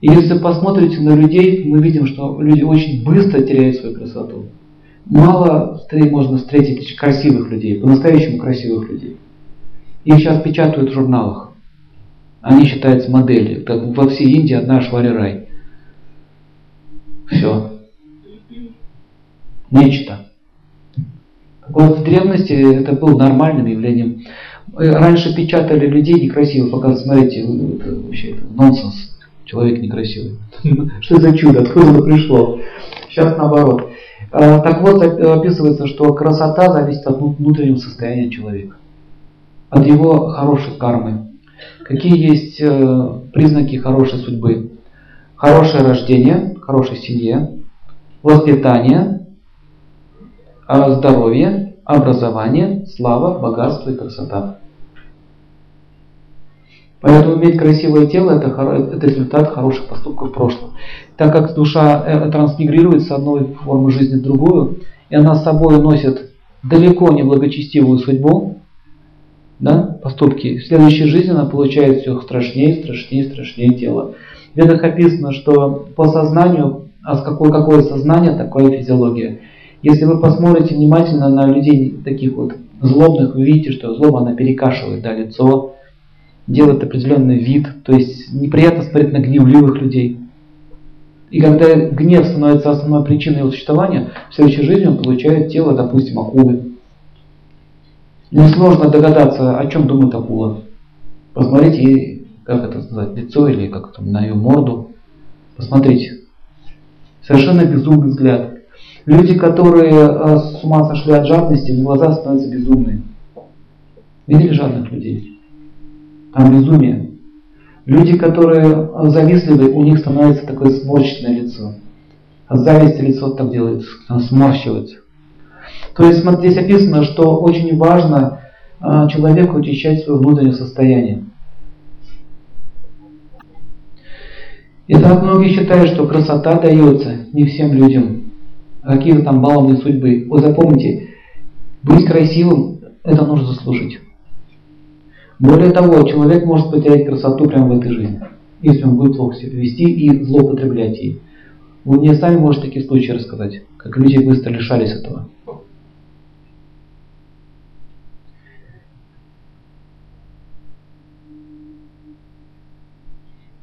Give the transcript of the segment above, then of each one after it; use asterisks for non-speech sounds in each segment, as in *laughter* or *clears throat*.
И если посмотрите на людей, мы видим, что люди очень быстро теряют свою красоту. Мало можно встретить красивых людей, по-настоящему красивых людей. Их сейчас печатают в журналах. Они считаются моделью. Как во всей Индии одна Швари Все. Нечто. Так вот, в древности это было нормальным явлением. Раньше печатали людей некрасиво, показывали, смотрите, это вообще это нонсенс, человек некрасивый. *laughs* Что за чудо, откуда это пришло? Сейчас наоборот. А, так вот, описывается, что красота зависит от внутреннего состояния человека, от его хорошей кармы. Какие есть э, признаки хорошей судьбы? Хорошее рождение, хорошей семье, воспитание, а, здоровье, образование, слава, богатство и красота. Поэтому иметь красивое тело это, это результат хороших поступков в прошлом. Так как душа э, трансмигрирует с одной формы жизни в другую, и она с собой носит далеко не благочестивую судьбу, да, поступки, в следующей жизни она получает все страшнее, страшнее, страшнее тело. В ведах описано, что по сознанию, а с какое, какое сознание, такое физиология. Если вы посмотрите внимательно на людей таких вот злобных, вы видите, что злоба она перекашивает да, лицо, делает определенный вид, то есть неприятно смотреть на гневливых людей. И когда гнев становится основной причиной его существования, в следующей жизни он получает тело, допустим, акулы. Несложно догадаться, о чем думает акула. Посмотрите, как это сказать, лицо или как там на ее морду. Посмотрите. Совершенно безумный взгляд. Люди, которые э, с ума сошли от жадности, в глаза становятся безумные. Видели жадных людей? Там безумие. Люди, которые завистливы, у них становится такое сморщенное лицо. От зависти лицо так делается, сморщивается. То есть здесь описано, что очень важно а, человеку очищать свое внутреннее состояние. И так многие считают, что красота дается не всем людям, а какие-то там баловные судьбы. Вот запомните, быть красивым – это нужно заслужить. Более того, человек может потерять красоту прямо в этой жизни, если он будет плохо себя вести и злоупотреблять ей. Вы мне сами можете такие случаи рассказать, как люди быстро лишались этого.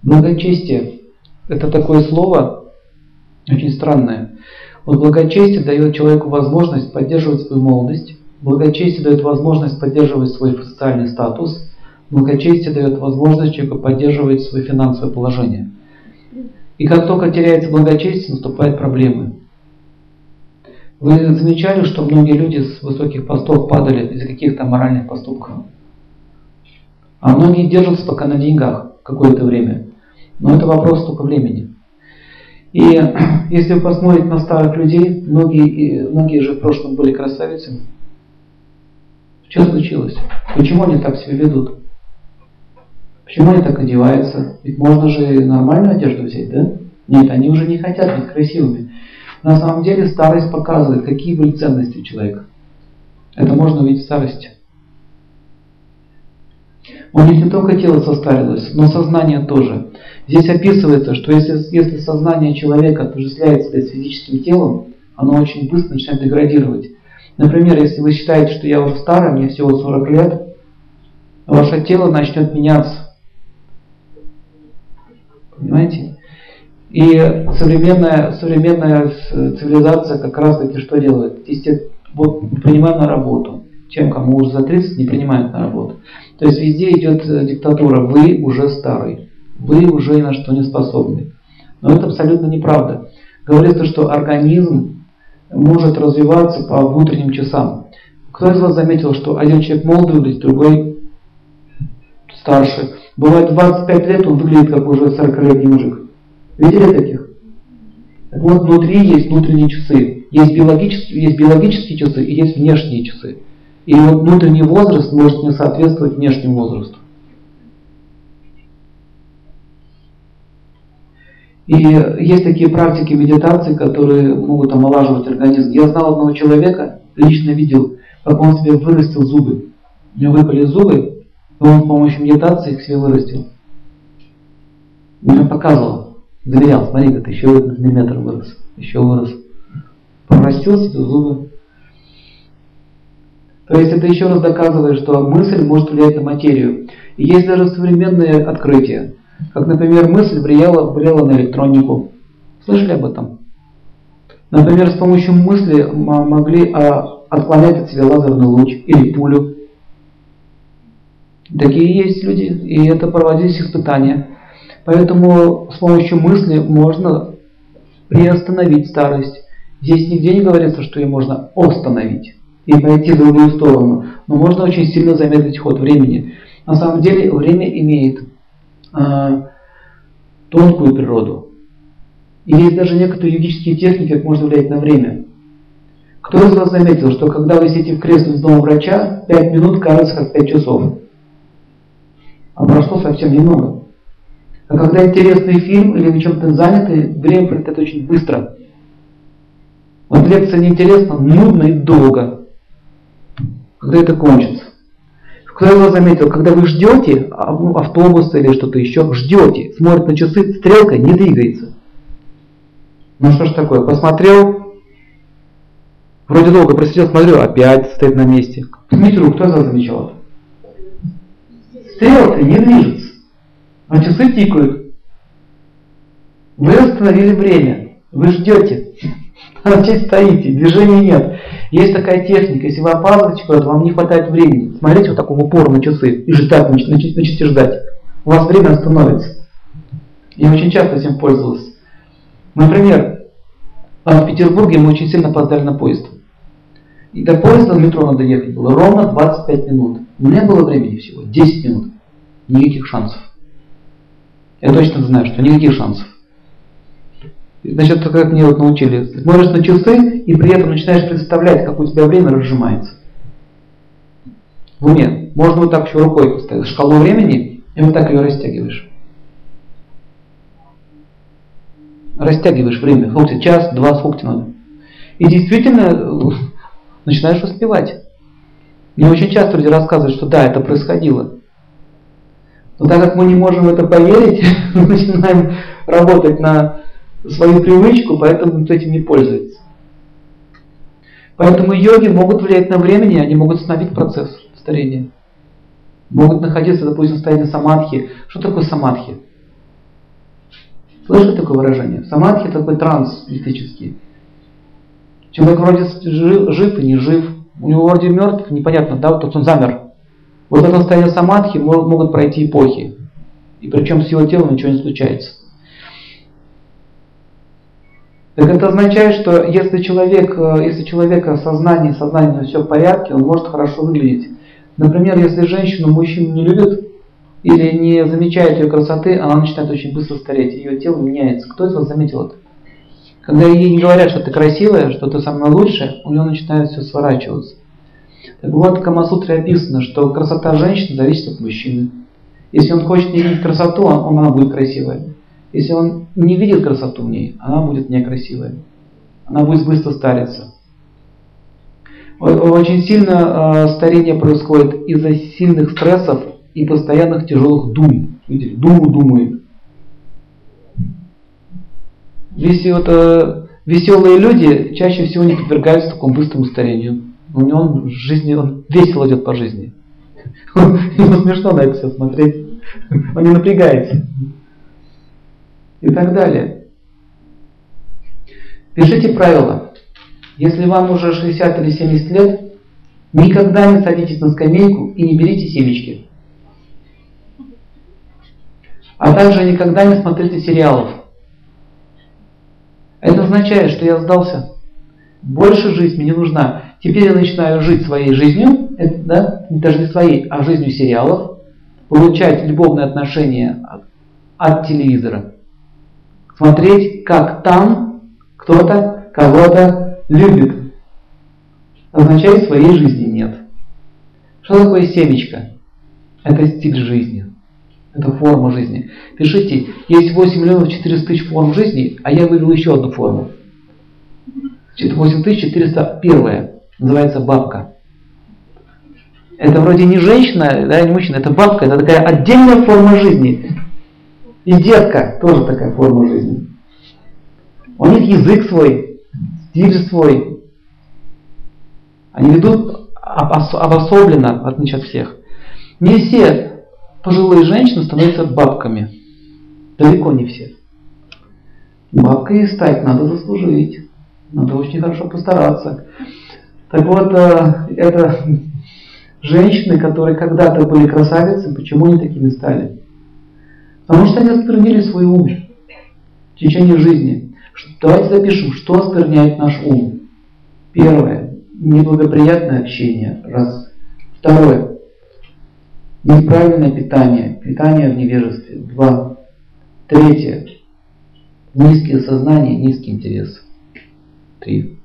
Благочестие – это такое слово очень странное. Вот благочестие дает человеку возможность поддерживать свою молодость, благочестие дает возможность поддерживать свой социальный статус, благочестие дает возможность человеку поддерживать свое финансовое положение. И как только теряется благочестие, наступают проблемы. Вы замечали, что многие люди с высоких постов падали из-за каких-то моральных поступков? А многие держатся пока на деньгах какое-то время. Но это вопрос только времени. И *clears throat* если вы посмотрите на старых людей, многие, многие же в прошлом были красавицами. Что случилось? Почему они так себя ведут? Почему они так одеваются? Ведь можно же нормальную одежду взять, да? Нет, они уже не хотят быть красивыми. На самом деле старость показывает, какие были ценности у человека. Это можно увидеть в старости. У них не только тело состарилось, но сознание тоже. Здесь описывается, что если, если сознание человека отождествляет себя с физическим телом, оно очень быстро начинает деградировать. Например, если вы считаете, что я уже старый, мне всего 40 лет, ваше тело начнет меняться. Понимаете? И современная, современная цивилизация как раз таки что делает? Естественно, вот принимаем на работу. Тем, кому уже за 30, не принимают на работу. То есть везде идет э, диктатура. Вы уже старый. Вы уже ни на что не способны. Но это абсолютно неправда. Говорится, что организм может развиваться по внутренним часам. Кто из вас заметил, что один человек молодый выглядит, другой старше? Бывает 25 лет, он выглядит как уже 40-летний мужик. Видели таких? Вот внутри есть внутренние часы. Есть биологические, есть биологические часы и есть внешние часы. И вот внутренний возраст может не соответствовать внешнему возрасту. И есть такие практики медитации, которые могут омолаживать организм. Я знал одного человека, лично видел, как он себе вырастил зубы. У него выпали зубы, и он с помощью медитации их себе вырастил. Мне показывал. Замерял, смотри, как еще миллиметр вырос, еще вырос. Прорастился зубы. То есть это еще раз доказывает, что мысль может влиять на материю. И есть даже современные открытия. Как, например, мысль влияла, влияла на электронику. Слышали об этом? Например, с помощью мысли могли а, отклонять от себя лазерный луч или пулю. Такие есть люди, и это проводились испытания. Поэтому с помощью мысли можно приостановить старость. Здесь нигде не говорится, что ее можно остановить и пойти в другую сторону. Но можно очень сильно замедлить ход времени. На самом деле время имеет э, тонкую природу. И есть даже некоторые юридические техники, как можно влиять на время. Кто из вас заметил, что когда вы сидите в кресле с дома врача, 5 минут кажется как 5 часов? А прошло совсем немного. А когда интересный фильм или вы чем-то заняты, время пролетает очень быстро. Вот лекция неинтересна, нудно и долго. Когда это кончится? Кто его заметил, когда вы ждете автобус или что-то еще, ждете, смотрит на часы, стрелка не двигается. Ну что ж такое, посмотрел, вроде долго просидел, смотрю, опять стоит на месте. Поднимите кто вас замечал это? Стрелка не движется, а часы тикают. Вы остановили время, вы ждете. *laughs* Значит, стоите, движения нет. Есть такая техника, если вы опаздываете куда-то, вам не хватает времени. Смотрите вот такого упора на часы и ждать, начните ждать. У вас время остановится. Я очень часто этим пользовался. Например, в Петербурге мы очень сильно опоздали на поезд. И до поезда в метро надо ехать было ровно 25 минут. У меня было времени всего 10 минут. Никаких шансов. Я точно знаю, что никаких шансов. Значит, как мне вот научили, смотришь на часы и при этом начинаешь представлять, как у тебя время разжимается. В уме. Можно вот так еще рукой поставить шкалу времени, и вот так ее растягиваешь. Растягиваешь время. Сколько час, два, сколько тебе надо. И действительно начинаешь успевать. Мне очень часто люди рассказывают, что да, это происходило. Но так как мы не можем в это поверить, *laughs* мы начинаем работать на свою привычку, поэтому никто этим не пользуется. Поэтому йоги могут влиять на времени, они могут остановить процесс старения. Могут находиться, допустим, в состоянии самадхи. Что такое самадхи? Слышали такое выражение? Самадхи это такой транс мистический. Человек вроде жив, жив и не жив. У него вроде мертв, непонятно, да, вот он замер. Вот это состояние самадхи могут пройти эпохи. И причем с его телом ничего не случается. Так это означает, что если человек, э, если человека сознание, сознание все в порядке, он может хорошо выглядеть. Например, если женщину мужчина не любит или не замечает ее красоты, она начинает очень быстро стареть, ее тело меняется. Кто из вас заметил это? Когда ей не говорят, что ты красивая, что ты самая лучшая, у нее начинает все сворачиваться. Так вот, в Камасутре описано, что красота женщины зависит от мужчины. Если он хочет не видеть красоту, она будет красивая. Если он не видит красоту в ней, она будет некрасивая. Она будет быстро стариться. Очень сильно э, старение происходит из-за сильных стрессов и постоянных тяжелых дум. Видите, думу думает. Веси, вот, э, веселые люди чаще всего не подвергаются такому быстрому старению. У него он в жизни, он весело идет по жизни. Ему смешно на это все смотреть. Он не напрягается и так далее. Пишите правила. Если вам уже 60 или 70 лет, никогда не садитесь на скамейку и не берите семечки. А также никогда не смотрите сериалов. Это означает, что я сдался. Больше жизнь мне не нужна. Теперь я начинаю жить своей жизнью, это, да, даже не своей, а жизнью сериалов, получать любовные отношения от телевизора смотреть, как там кто-то кого-то любит. Означает, своей жизни нет. Что такое семечко? Это стиль жизни. Это форма жизни. Пишите, есть 8 миллионов 400 тысяч форм жизни, а я вывел еще одну форму. 8401 называется бабка. Это вроде не женщина, да, не мужчина, это бабка, это такая отдельная форма жизни. И детка тоже такая форма жизни. У них язык свой, стиль свой. Они ведут обособленно, в отличие от всех. Не все пожилые женщины становятся бабками. Далеко не все. Бабкой стать надо заслужить. Надо очень хорошо постараться. Так вот, э, это женщины, которые когда-то были красавицы, почему они такими стали? Потому что они осквернили свой ум в течение жизни. Давайте запишем, что оскверняет наш ум. Первое. Неблагоприятное общение. Раз. Второе. Неправильное питание. Питание в невежестве. Два. Третье. Низкие сознания, низкий интерес. Три.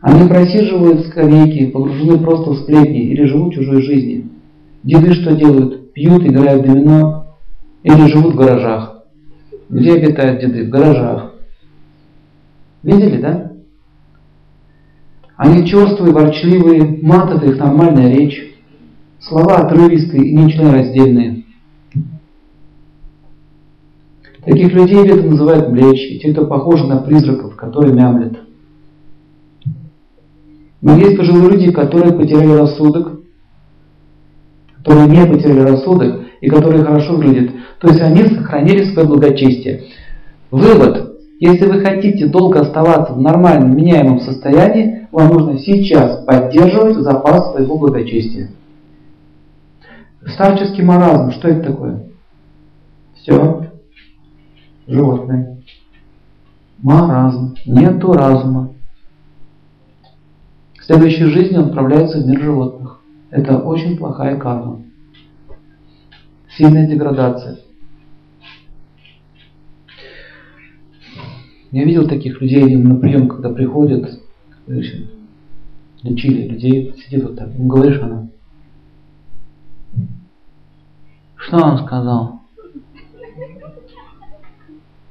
Они просиживают в скамейке, погружены просто в сплетни или живут чужой жизнью. Деды что делают? Пьют, играют в домино или живут в гаражах. Где обитают деды? В гаражах. Видели, да? Они черствые, ворчливые, мат это их нормальная речь. Слова отрывистые и нечленораздельные. Таких людей веды называют млечи, те, кто похожи на призраков, которые мямлят. Но есть пожилые люди, которые потеряли рассудок, которые не потеряли рассудок и которые хорошо выглядят. То есть они сохранили свое благочестие. Вывод. Если вы хотите долго оставаться в нормальном, меняемом состоянии, вам нужно сейчас поддерживать запас своего благочестия. Старческий маразм, что это такое? Все. Животное. Маразм. Нету разума. В следующей жизни он отправляется в мир животных. Это очень плохая карма. Сильная деградация. Я видел таких людей на прием, когда приходят, лечили людей, сидит вот так, говоришь она. Что он сказал?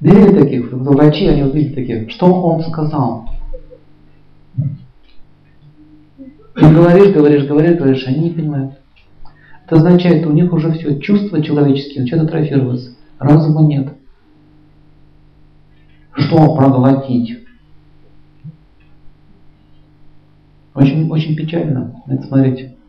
Видели таких? Врачи, они вот видели таких. Что он сказал? И говоришь, говоришь, говоришь, говоришь, они не понимают. Это означает, у них уже все, чувства человеческие начинают атрофироваться. Разума нет. Что проглотить? Очень, очень печально это смотреть.